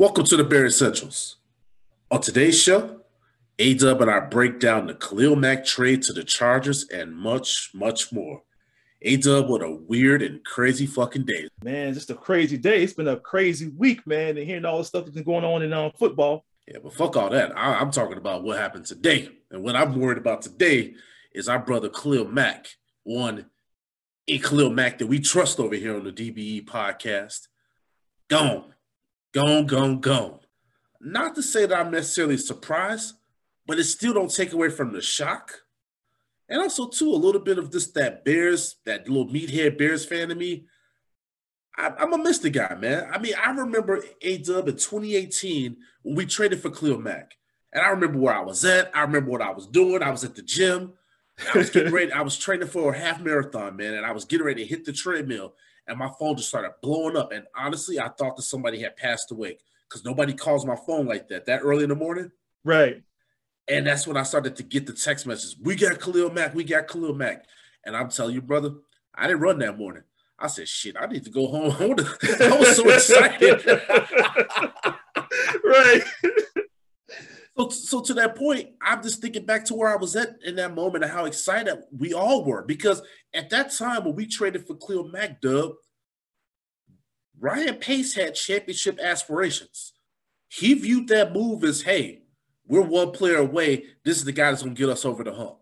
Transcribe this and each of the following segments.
Welcome to the Bear Essentials. On today's show, A Dub and I break down the Khalil Mack trade to the Chargers and much, much more. A Dub, what a weird and crazy fucking day. Man, just a crazy day. It's been a crazy week, man, and hearing all the stuff that's been going on in um, football. Yeah, but fuck all that. I, I'm talking about what happened today. And what I'm worried about today is our brother Khalil Mack, one a Khalil Mack that we trust over here on the DBE podcast. Gone, gone, gone, gone. Not to say that I'm necessarily surprised, but it still don't take away from the shock. And also, too, a little bit of just that Bears, that little meathead Bears fan of me. I, am a Mr. guy, man. I mean, I remember A Dub in 2018 when we traded for Khalil Mack. And I remember where I was at. I remember what I was doing. I was at the gym. I was getting ready. I was training for a half marathon, man, and I was getting ready to hit the treadmill, and my phone just started blowing up. And honestly, I thought that somebody had passed away because nobody calls my phone like that that early in the morning. Right. And that's when I started to get the text messages. We got Khalil Mack. We got Khalil Mack. And I'm telling you, brother, I didn't run that morning. I said, shit, I need to go home. I was so excited. right. So, so to that point, I'm just thinking back to where I was at in that moment and how excited we all were because at that time when we traded for Khalil Mack, Dub, Ryan Pace had championship aspirations. He viewed that move as, hey, we're one player away. This is the guy that's gonna get us over the hump.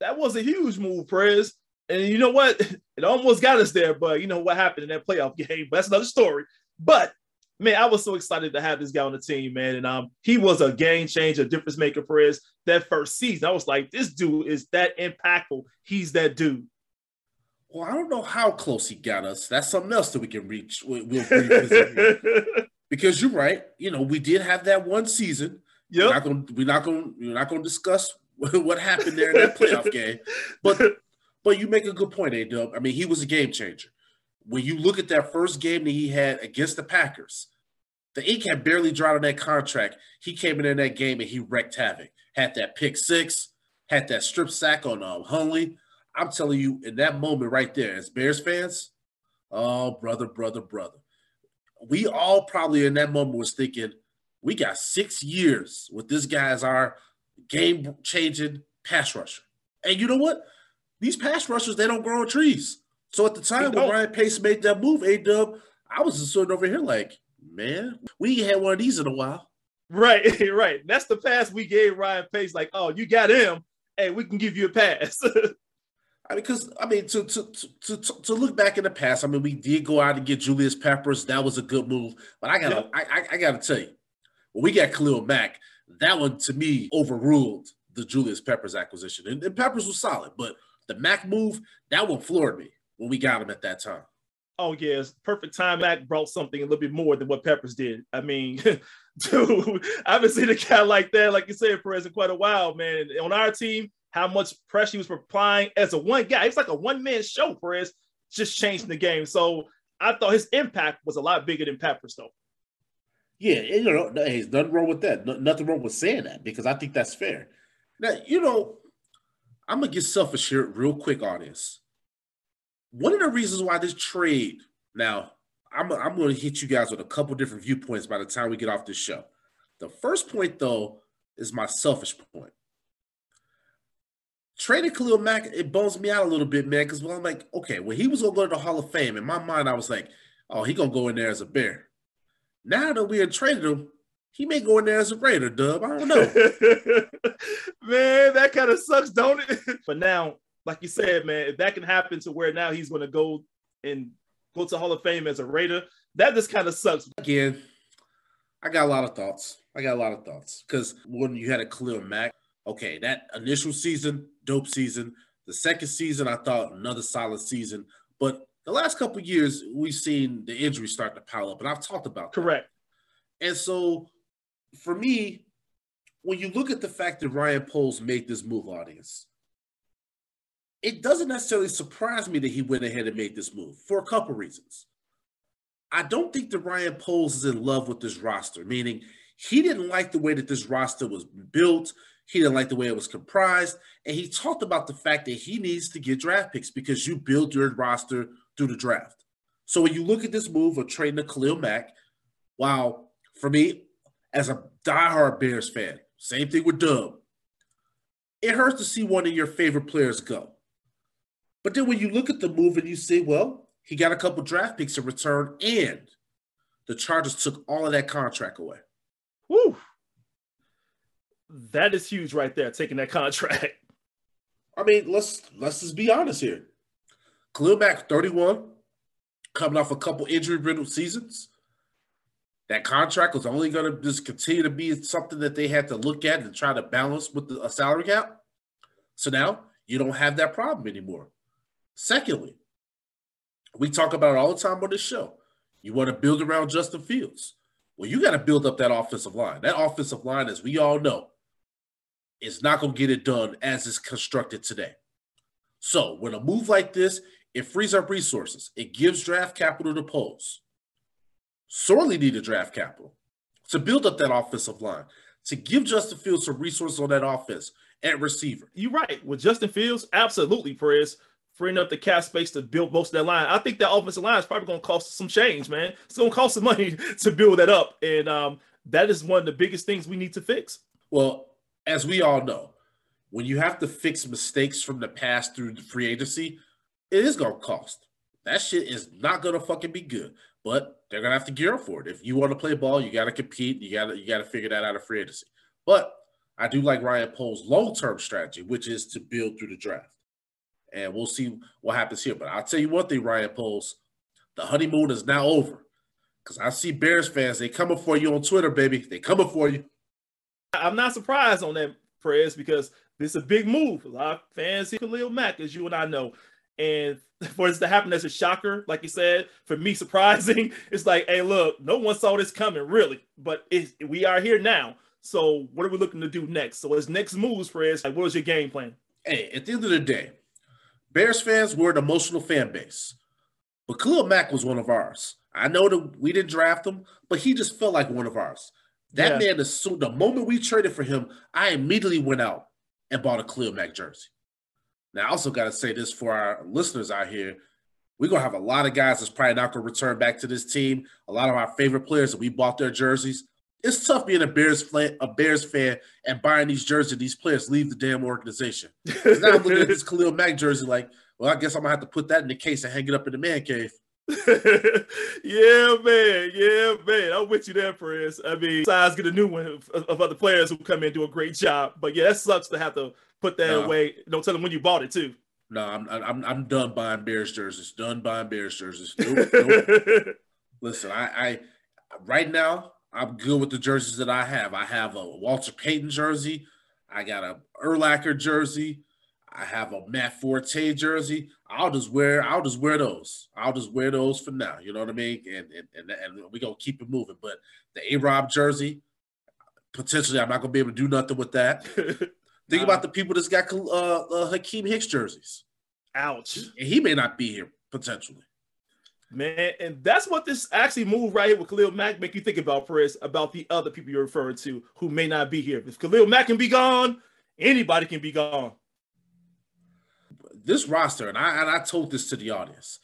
That was a huge move, Prez. And you know what? It almost got us there, but you know what happened in that playoff game. But that's another story. But man, I was so excited to have this guy on the team, man. And um, he was a game changer, difference maker for us that first season. I was like, this dude is that impactful. He's that dude. Well, I don't know how close he got us. That's something else that we can reach. We'll, we'll because you're right. You know, we did have that one season. Yeah, we're not going. We're not going. We're not going to discuss what happened there in that playoff game. But but you make a good point, A Dub. I mean, he was a game changer. When you look at that first game that he had against the Packers, the ink had barely dried on that contract. He came in in that game and he wrecked havoc. Had that pick six, had that strip sack on um, Hundley. I'm telling you, in that moment right there, as Bears fans, oh brother, brother, brother, we all probably in that moment was thinking, we got six years with this guy as our game changing pass rusher. And you know what? These pass rushers, they don't grow on trees. So at the time when Ryan Pace made that move, A Dub, I was just sitting over here like, man, we ain't had one of these in a while. Right, right. That's the pass we gave Ryan Pace. Like, oh, you got him. Hey, we can give you a pass. I mean, because I mean, to, to to to to look back in the past, I mean, we did go out and get Julius Peppers. That was a good move. But I gotta, I, I, I gotta tell you, when we got Khalil Mack, that one to me overruled the Julius Peppers acquisition. And, and Peppers was solid, but the Mack move, that one floored me when we got him at that time. Oh yes, perfect time. Mack brought something a little bit more than what Peppers did. I mean, dude, I haven't seen a guy like that, like you said, Perez, in quite a while, man. On our team, how much pressure he was applying as a one guy. It's like a one man show, Perez, just changing the game. So I thought his impact was a lot bigger than Peppers, though. Yeah, you know, there's nothing wrong with that. No, nothing wrong with saying that because I think that's fair. Now, you know, I'm gonna get selfish here real quick on this. One of the reasons why this trade now, I'm, I'm going to hit you guys with a couple different viewpoints by the time we get off this show. The first point, though, is my selfish point. Trading Khalil Mack, it bones me out a little bit, man, because well, I'm like, okay, when he was going to go to the Hall of Fame, in my mind, I was like, oh, he going to go in there as a Bear. Now that we had traded him, he may go in there as a Raider, Dub. I don't know. man, that kind of sucks, don't it? but now, like you said, man, if that can happen to where now he's going to go and go to Hall of Fame as a Raider, that just kind of sucks. Again, I got a lot of thoughts. I got a lot of thoughts because when you had a Khalil Mack, okay, that initial season, dope season. The second season, I thought another solid season. But the last couple years, we've seen the injuries start to pile up, and I've talked about that. correct. And so, for me, when you look at the fact that Ryan Poles made this move, audience, it doesn't necessarily surprise me that he went ahead and made this move for a couple reasons. I don't think that Ryan Poles is in love with this roster, meaning he didn't like the way that this roster was built. He didn't like the way it was comprised. And he talked about the fact that he needs to get draft picks because you build your roster through the draft. So when you look at this move of trading to Khalil Mack, while for me, as a diehard Bears fan, same thing with Dub, it hurts to see one of your favorite players go. But then when you look at the move and you say, well, he got a couple draft picks in return, and the Chargers took all of that contract away. Woo! That is huge right there, taking that contract. I mean, let's let's just be honest here. Khalil Mack, 31, coming off a couple injury riddled seasons. That contract was only going to just continue to be something that they had to look at and try to balance with the, a salary cap. So now you don't have that problem anymore. Secondly, we talk about it all the time on this show. You want to build around Justin Fields. Well, you got to build up that offensive line. That offensive line, as we all know, is not going to get it done as it's constructed today. So, when a move like this, it frees up resources. It gives draft capital to Poles. Sorely needed draft capital to build up that offensive line, to give Justin Fields some resources on that offense at receiver. You're right. With Justin Fields, absolutely, Perez freeing up the cap space to build most of that line. I think that offensive line is probably going to cost some change, man. It's going to cost some money to build that up, and um, that is one of the biggest things we need to fix. Well, as we all know, when you have to fix mistakes from the past through the free agency, it is going to cost. That shit is not going to fucking be good. But they're going to have to gear up for it. If you want to play ball, you got to compete. You got to you got to figure that out of free agency. But I do like Ryan Poles' long term strategy, which is to build through the draft and we'll see what happens here. But I'll tell you one thing, Ryan Poles, the honeymoon is now over. Because I see Bears fans, they coming for you on Twitter, baby. They coming for you. I'm not surprised on that, Perez, because this is a big move. A lot of fans see Khalil Mack, as you and I know. And for this to happen as a shocker, like you said, for me surprising, it's like, hey, look, no one saw this coming, really. But we are here now. So what are we looking to do next? So as next moves, Perez, like what is your game plan? Hey, at the end of the day, Bears fans were an emotional fan base, but Khalil Mack was one of ours. I know that we didn't draft him, but he just felt like one of ours. That yeah. man, assumed, the moment we traded for him, I immediately went out and bought a Khalil Mack jersey. Now, I also got to say this for our listeners out here. We're going to have a lot of guys that's probably not going to return back to this team. A lot of our favorite players that we bought their jerseys it's tough being a Bears fan, a Bears fan, and buying these jerseys. These players leave the damn organization. now I'm looking at this Khalil Mack jersey, like, well, I guess I'm gonna have to put that in the case and hang it up in the man cave. yeah, man. Yeah, man. I'm with you there, Perez. I mean, besides get a new one of, of, other players who come in and do a great job. But yeah, that sucks to have to put that away. Don't tell them when you bought it too. No, I'm I'm I'm done buying Bears jerseys. Done buying Bears jerseys. Nope, nope. Listen, I, I right now I'm good with the jerseys that I have. I have a Walter Payton jersey. I got a Urlacher jersey. I have a Matt Forte jersey. I'll just wear. I'll just wear those. I'll just wear those for now. You know what I mean? And and and, and we gonna keep it moving. But the A Rob jersey, potentially, I'm not gonna be able to do nothing with that. Think about the people that's got uh, uh, Akiem Hicks jerseys. Ouch. And he may not be here potentially. Man, and that's what this actually move right here with Khalil Mack make you think about, Perez, about the other people you're referring to who may not be here. If Khalil Mack can be gone, anybody can be gone. This roster, and I and I told this to the audience,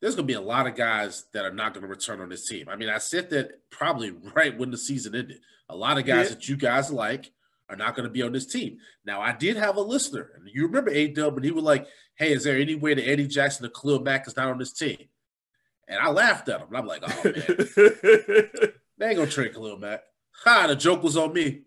there's gonna be a lot of guys that are not gonna return on this team. I mean, I said that probably right when the season ended. A lot of guys yeah. that you guys like are not going to be on this team. Now, I did have a listener, and you remember A Dub, and he was like, "Hey, is there any way that Eddie Jackson or Khalil Mack is not on this team?" And I laughed at him. I'm like, oh man, they ain't gonna trade Khalil Mack. Ha, the joke was on me.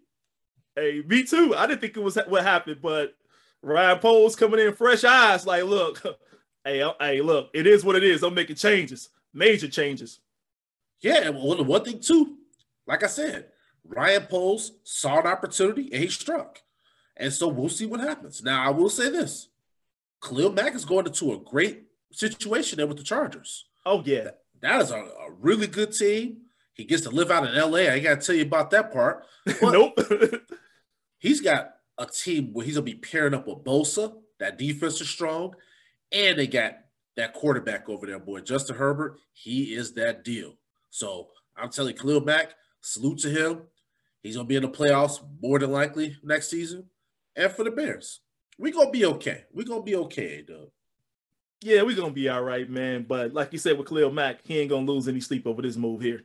Hey, me too. I didn't think it was what happened, but Ryan Poles coming in fresh eyes, like, look, hey, hey, look, it is what it is. I'm making changes, major changes. Yeah, well, the one thing too, like I said, Ryan Poles saw an opportunity and he struck. And so we'll see what happens. Now, I will say this Khalil Mack is going into a great situation there with the Chargers. Oh yeah, that is a, a, really good team. He gets to live out in L.A. I got to tell you about that part. nope. he's got a team where he's gonna be pairing up with Bosa. That defense is strong, and they got that quarterback over there, boy, Justin Herbert. He is that deal. So I'm telling Khalil Mack, salute to him. He's gonna be in the playoffs more than likely next season. And for the Bears, we're gonna be okay. We're gonna be okay, Doug yeah, we're gonna be all right, man. But like you said with Khalil Mack, he ain't gonna lose any sleep over this move here.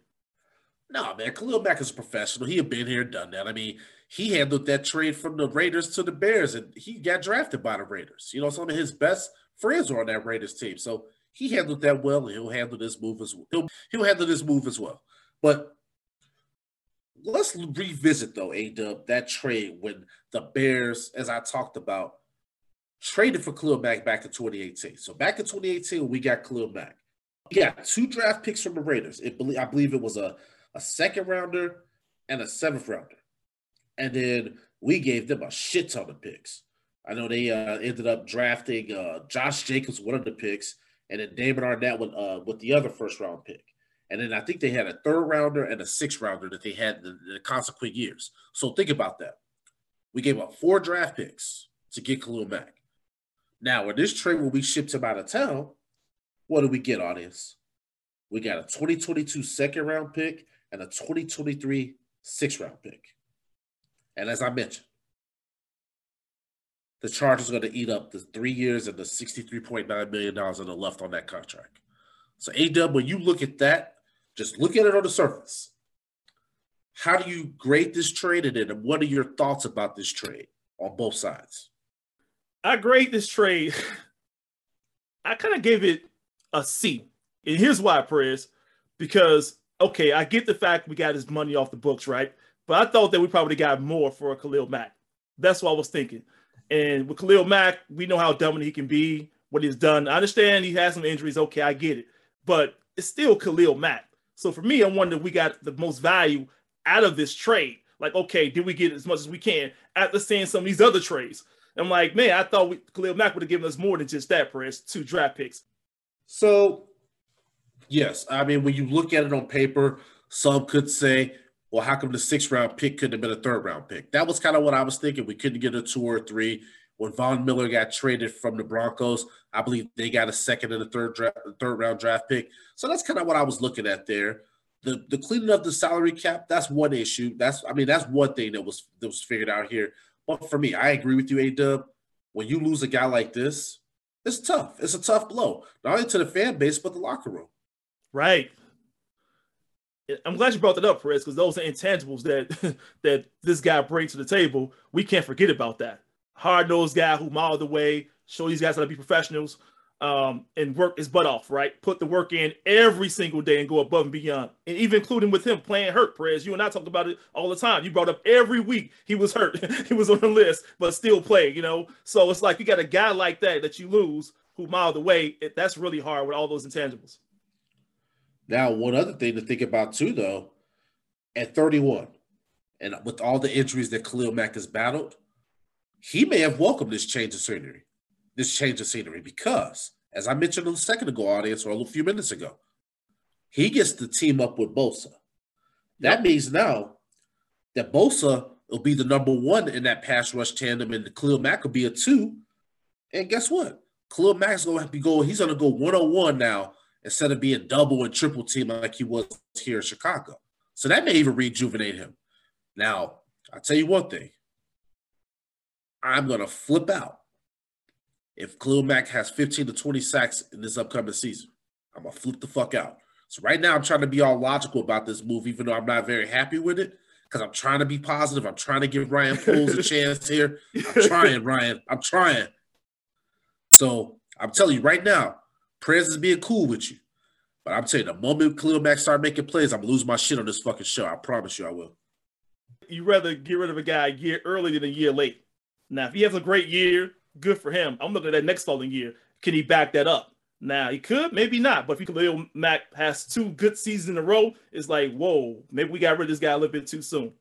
No, man, Khalil Mack is a professional. He had been here, done that. I mean, he handled that trade from the Raiders to the Bears, and he got drafted by the Raiders. You know, some of his best friends were on that Raiders team, so he handled that well, and he'll handle this move as well. He'll, he'll handle this move as well. But let's revisit though, A Dub, that trade when the Bears, as I talked about, traded for Khalil Mack back in 2018. So back in 2018, we got Khalil Mack. We got two draft picks from the Raiders. It, I believe it was a, a second rounder and a seventh rounder. And then we gave them a shit ton of picks. I know they uh, ended up drafting uh, Josh Jacobs, one of the picks, and then Damon Arnette with, uh, with the other first round pick. And then I think they had a third rounder and a sixth rounder that they had in the, consequent years. So think about that. We gave up four draft picks to get Khalil Mack. Now, when this trade, will be shipped him out of town, what do we get, audience? We got a 2022 second round pick and a 2023 sixth round pick. And as I mentioned, the Chargers are going to eat up the three years and the $63.9 million that are left on that contract. So, AW, when you look at that, just look at it on the surface. How do you grade this trade? And what are your thoughts about this trade on both sides? I grade this trade. I kind of gave it a C. And here's why, Perez. Because, okay, I get the fact we got his money off the books, right? But I thought that we probably got more for Khalil Mack. That's what I was thinking. And with Khalil Mack, we know how dominant he can be, what he's done. I understand he has some injuries. Okay, I get it. But it's still Khalil Mack. So for me, I wonder if we got the most value out of this trade. Like, okay, did we get as much as we can after seeing some of these other trades? I'm like, man, I thought we, Khalil Mack would have given us more than just that, Perez, two draft picks. So, yes, I mean, when you look at it on paper, some could say, well, how come the sixth round pick couldn't have been a third round pick? That was kind of what I was thinking. We couldn't get a two or three. When Von Miller got traded from the Broncos, I believe they got a second and a third draft, third round draft pick. So that's kind of what I was looking at there. The the cleaning of the salary cap, that's one issue. That's I mean, that's one thing that was that was figured out here. But for me, I agree with you, A Dub. When you lose a guy like this, it's tough. It's a tough blow, not only to the fan base, but the locker room. Right. I'm glad you brought that up, Perez, because those are intangibles that that this guy brings to the table. We can't forget about that hard nosed guy who modeled the way, show these guys how to be professionals, um, and work his butt off, right? Put the work in every single day and go above and beyond. And even including with him playing hurt, Perez. You and I talk about it all the time. You brought up every week he was hurt. he was on the list, but still played, you know? So it's like you got a guy like that that you lose who modeled the way. It, that's really hard with all those intangibles. Now, one other thing to think about too, though, at 31, and with all the injuries that Khalil Mack has battled, he may have welcomed this change of scenery, this change of scenery, because as I mentioned a second ago, audience, or a few minutes ago, he gets to team up with Bosa. That means now that Bosa will be the number one in that pass rush tandem, and the Khalil Mack will be a two. And guess what? Khalil Mack's going to have to go. He's going to go one on one now instead of being double and triple team like he was here in Chicago. So that may even rejuvenate him. Now, I'll tell you one thing. I'm going to flip out if Khalil Mack has 15 to 20 sacks in this upcoming season. I'm going to flip the fuck out. So right now, I'm trying to be all logical about this move, even though I'm not very happy with it, because I'm trying to be positive. I'm trying to give Ryan Poles a chance here. I'm trying, Ryan. I'm trying. So I'm telling you right now, Prez is being cool with you. But I'm telling you, the moment Khalil Mack start making plays, I'm gonna lose my shit on this fucking show. I promise you I will. You'd rather get rid of a guy a year early than a year late. Now, if he has a great year, good for him. I'm looking at that next following year. Can he back that up? Now he could, maybe not. But if Khalil Mack has two good seasons in a row, it's like, whoa, maybe we got rid of this guy a little bit too soon.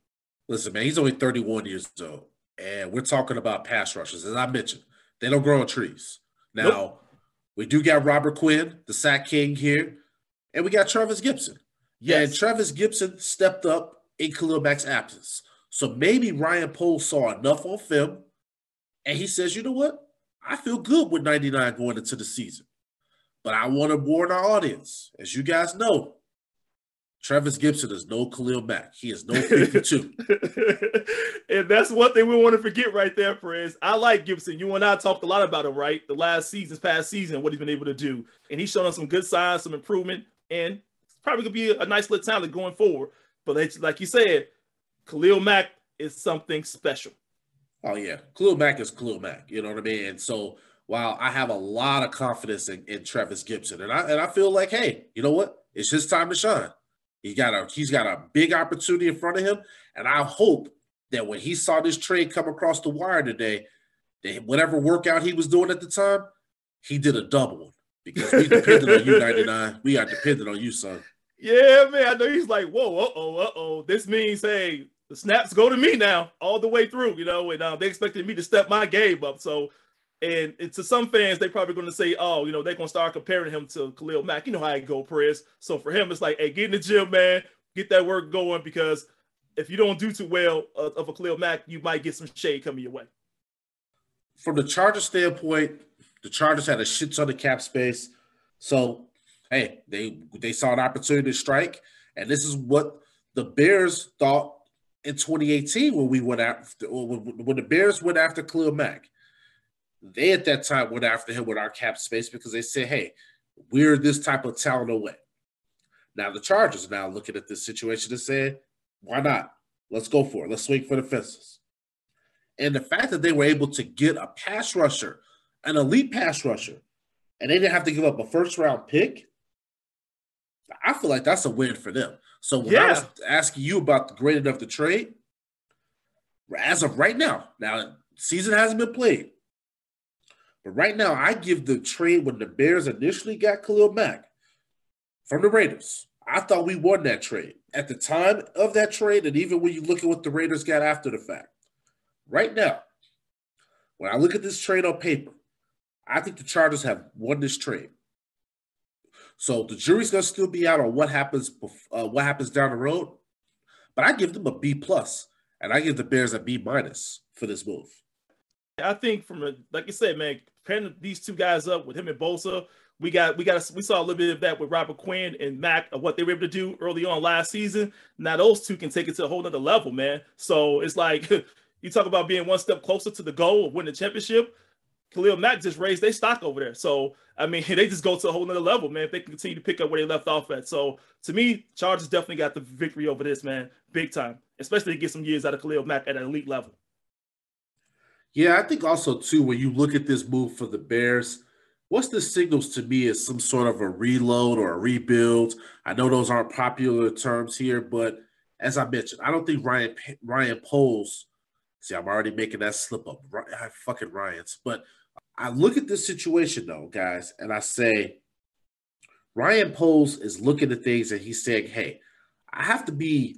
Listen, man, he's only 31 years old, and we're talking about pass rushers. As I mentioned, they don't grow on trees. Now, nope. we do got Robert Quinn, the sack king here, and we got Trevis Gipson. Yeah, and Trevis Gipson stepped up in Khalil Mack's absence. So maybe Ryan Poles saw enough on film and he says, you know what? I feel good with 99 going into the season. But I want to warn our audience, as you guys know, Trevis Gipson is no Khalil Mack. He is no 52. and that's one thing we want to forget right there, friends. I like Gipson. You and I talked a lot about him, right? The last season's past season, what he's been able to do. And he's shown us some good signs, some improvement, and probably going to be a nice little talent going forward. But like you said, Khalil Mack is something special. Oh yeah, Khalil Mack is Khalil Mack. You know what I mean? And so while I have a lot of confidence in, in Trevis Gipson, and I and I feel like, hey, you know what? It's his time to shine. He got a he's got a big opportunity in front of him, and I hope that when he saw this trade come across the wire today, that whatever workout he was doing at the time, he did a double one because we depended on you, 99. We are dependent on you, son. Yeah, man. I know he's like, whoa, uh oh, uh oh. This means, hey, the snaps go to me now all the way through, you know, and uh, they expected me to step my game up. So, and to some fans, they're probably going to say, oh, you know, they're going to start comparing him to Khalil Mack. You know how I go, Perez. So for him, it's like, hey, get in the gym, man, get that work going because if you don't do too well uh, of a Khalil Mack, you might get some shade coming your way. From the Chargers standpoint, the Chargers had a shit ton of cap space. So, hey, they they saw an opportunity to strike. And this is what the Bears thought in 2018 when we went after when the Bears went after Khalil Mack. They at that time went after him with our cap space because they said, "Hey, we're this type of talent away." Now the Chargers are now looking at this situation and saying, "Why not? Let's go for it. Let's swing for the fences." And the fact that they were able to get a pass rusher, an elite pass rusher, and they didn't have to give up a first round pick, I feel like that's a win for them. So when yeah. I was asking you about the grading of the trade, as of right now, now season hasn't been played, but right now I give the trade when the Bears initially got Khalil Mack from the Raiders. I thought we won that trade at the time of that trade, and even when you look at what the Raiders got after the fact. Right now, when I look at this trade on paper, I think the Chargers have won this trade. So the jury's gonna still be out on what happens uh, what happens down the road, but I give them a B plus, and I give the Bears a B minus for this move. I think from a, like you said, man, pairing these two guys up with him and Bosa, we got we got we saw a little bit of that with Robert Quinn and Mack of what they were able to do early on last season. Now those two can take it to a whole other level, man. So it's like you talk about being one step closer to the goal of winning the championship. Khalil Mack just raised their stock over there. So I mean, they just go to a whole nother level, man. If they can continue to pick up where they left off at. So to me, Chargers definitely got the victory over this, man, big time. Especially to get some years out of Khalil Mack at an elite level. Yeah, I think also too when you look at this move for the Bears, what's the signals to me is some sort of a reload or a rebuild. I know those aren't popular terms here, but as I mentioned, I don't think Ryan Ryan Poles. See, I'm already making that slip up. I Fucking Ryan's, but I look at this situation though, guys, and I say, Ryan Poles is looking at things and he's saying, hey, I have to be,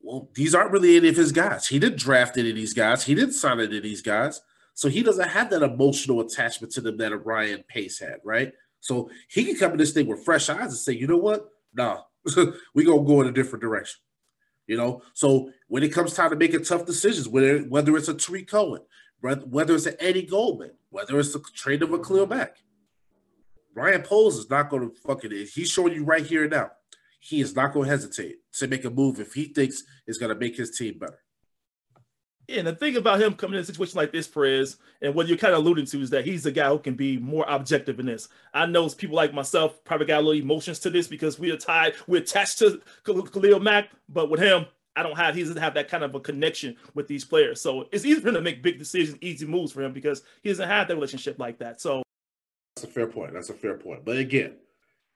well, these aren't really any of his guys. He didn't draft any of these guys. He didn't sign any of these guys. So he doesn't have that emotional attachment to them that a Ryan Pace had, right? So he can come in this thing with fresh eyes and say, you know what? Nah, we gonna go in a different direction. You know, so when it comes time to making tough decisions, whether whether it's a Tarik Cohen, whether it's an Eddie Goldman, whether it's the trade of a Khalil Mack. Ryan Poles is not going to fucking. He's showing you right here and now. He is not going to hesitate to make a move if he thinks it's going to make his team better. Yeah, and the thing about him coming in a situation like this, Perez, and what you're kind of alluding to is that he's a guy who can be more objective in this. I know people like myself probably got a little emotions to this because we are tied, we're attached to Khalil Mack, but with him, I don't have he doesn't have that kind of a connection with these players. So it's easy for him to make big decisions, easy moves for him because he doesn't have that relationship like that. So that's a fair point. That's a fair point. But again,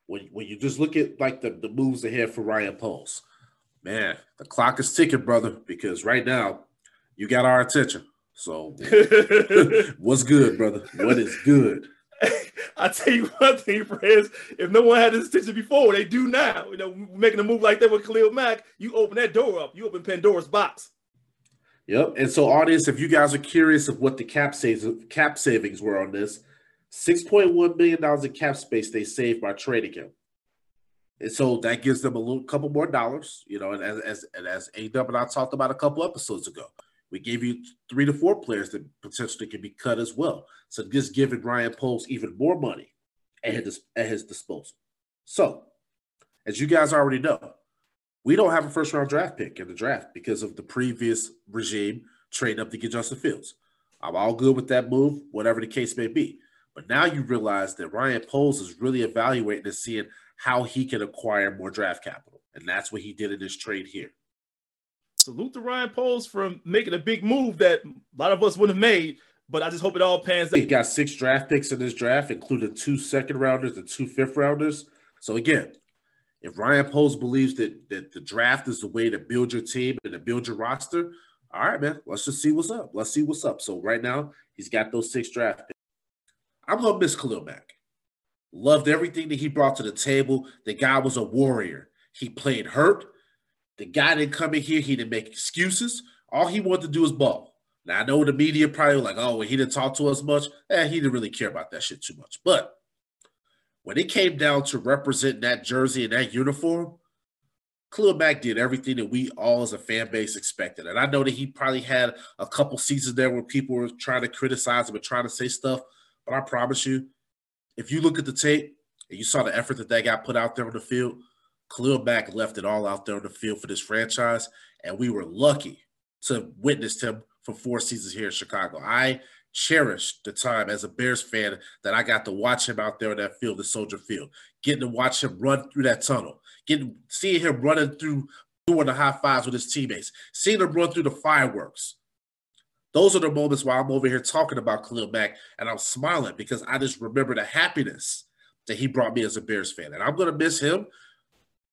when when you just look at like the, the moves ahead for Ryan Poles, man, the clock is ticking, brother, because right now you got our attention. So what's good, brother? What is good? I tell you one thing, friends. If no one had this attention before, they do now. You know, making a move like that with Khalil Mack, you open that door up. You open Pandora's box. Yep. And so, audience, if you guys are curious of what the cap saves, cap savings were on this, six point one million dollars in cap space they saved by trading him. And so that gives them a little couple more dollars, you know, and as and as A and I talked about a couple episodes ago. We gave you three to four players that potentially can be cut as well. So just giving Ryan Poles even more money at his, at his disposal. So, as you guys already know, we don't have a first round draft pick in the draft because of the previous regime trading up to get Justin Fields. I'm all good with that move, whatever the case may be. But now you realize that Ryan Poles is really evaluating and seeing how he can acquire more draft capital. And that's what he did in this trade here. Salute to Ryan Poles from making a big move that a lot of us wouldn't have made. But I just hope it all pans out. He got six draft picks in this draft, including two second rounders and two fifth rounders. So again, if Ryan Poles believes that that the draft is the way to build your team and to build your roster, all right, man, let's just see what's up. Let's see what's up. So right now, he's got those six draft picks. I'm gonna miss Khalil Mack. Loved everything that he brought to the table. The guy was a warrior. He played hurt. The guy didn't come in here. He didn't make excuses. All he wanted to do was ball. Now I know the media probably like, oh, well, he didn't talk to us much. Eh, he didn't really care about that shit too much. But when it came down to representing that jersey and that uniform, Khalil Mack did everything that we all as a fan base expected. And I know that he probably had a couple seasons there where people were trying to criticize him and trying to say stuff. But I promise you, if you look at the tape and you saw the effort that that guy put out there on the field, Khalil Mack left it all out there on the field for this franchise. And we were lucky to witness him for four seasons here in Chicago. I cherish the time as a Bears fan that I got to watch him out there on that field, the Soldier Field, getting to watch him run through that tunnel, getting seeing him running through doing the high fives with his teammates, seeing him run through the fireworks. Those are the moments where I'm over here talking about Khalil Mack and I'm smiling because I just remember the happiness that he brought me as a Bears fan. And I'm going to miss him.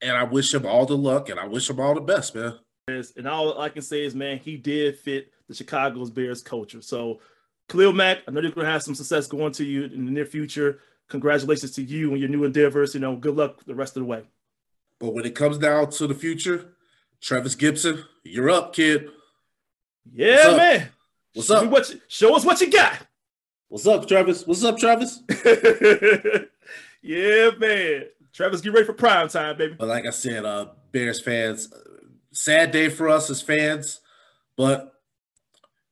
And I wish him all the luck and I wish him all the best, man. And all I can say is, man, he did fit the Chicago's Bears culture. So Khalil Mack, I know you're going to have some success going to you in the near future. Congratulations to you and your new endeavors. You know, good luck the rest of the way. But when it comes down to the future, Trevis Gipson, you're up, kid. Yeah, What's man. What's up? What you, show us what you got. What's up, Travis? What's up, Travis? yeah, man. Travis, get ready for prime time, baby. But like I said, uh, Bears fans, sad day for us as fans, but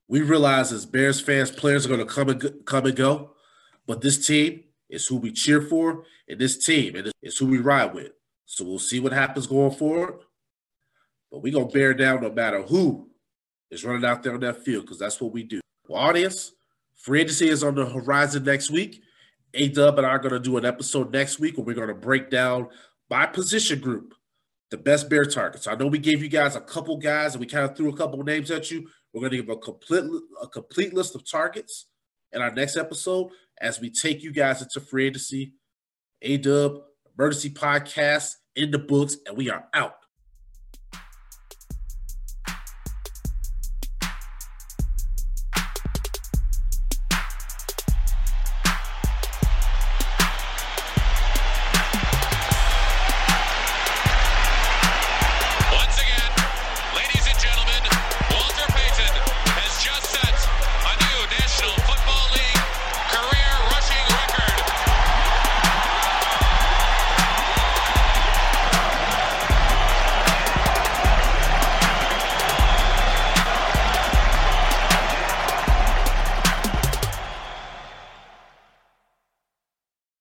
we realize as Bears fans, players are going to come and go, come and go, but this team is who we cheer for, and this team is who we ride with. So we'll see what happens going forward. But we're to bear down no matter who is running out there on that field because that's what we do. Well, audience, free agency is on the horizon next week. A Dub and I are going to do an episode next week where we're going to break down by position group the best bear targets. I know we gave you guys a couple guys and we kind of threw a couple names at you. We're going to give a complete a complete list of targets in our next episode as we take you guys into free agency. A Dub emergency podcast in the books, and we are out.